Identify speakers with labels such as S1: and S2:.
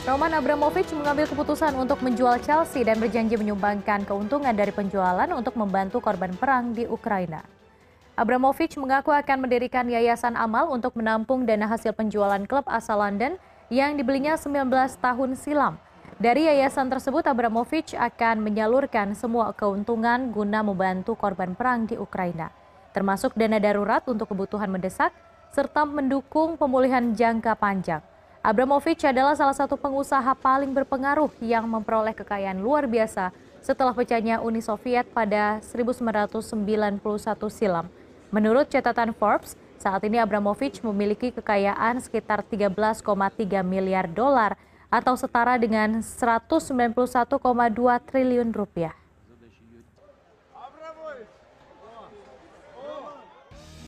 S1: Roman Abramovich mengambil keputusan untuk menjual Chelsea dan berjanji menyumbangkan keuntungan dari penjualan untuk membantu korban perang di Ukraina. Abramovich mengaku akan mendirikan yayasan amal untuk menampung dana hasil penjualan klub asal London yang dibelinya 19 tahun silam. Dari yayasan tersebut, Abramovich akan menyalurkan semua keuntungan guna membantu korban perang di Ukraina, termasuk dana darurat untuk kebutuhan mendesak, serta mendukung pemulihan jangka panjang. Abramovich adalah salah satu pengusaha paling berpengaruh yang memperoleh kekayaan luar biasa setelah pecahnya Uni Soviet pada 1991 silam. Menurut catatan Forbes, saat ini Abramovich memiliki kekayaan sekitar 13,3 miliar dolar atau setara dengan 191,2 triliun rupiah.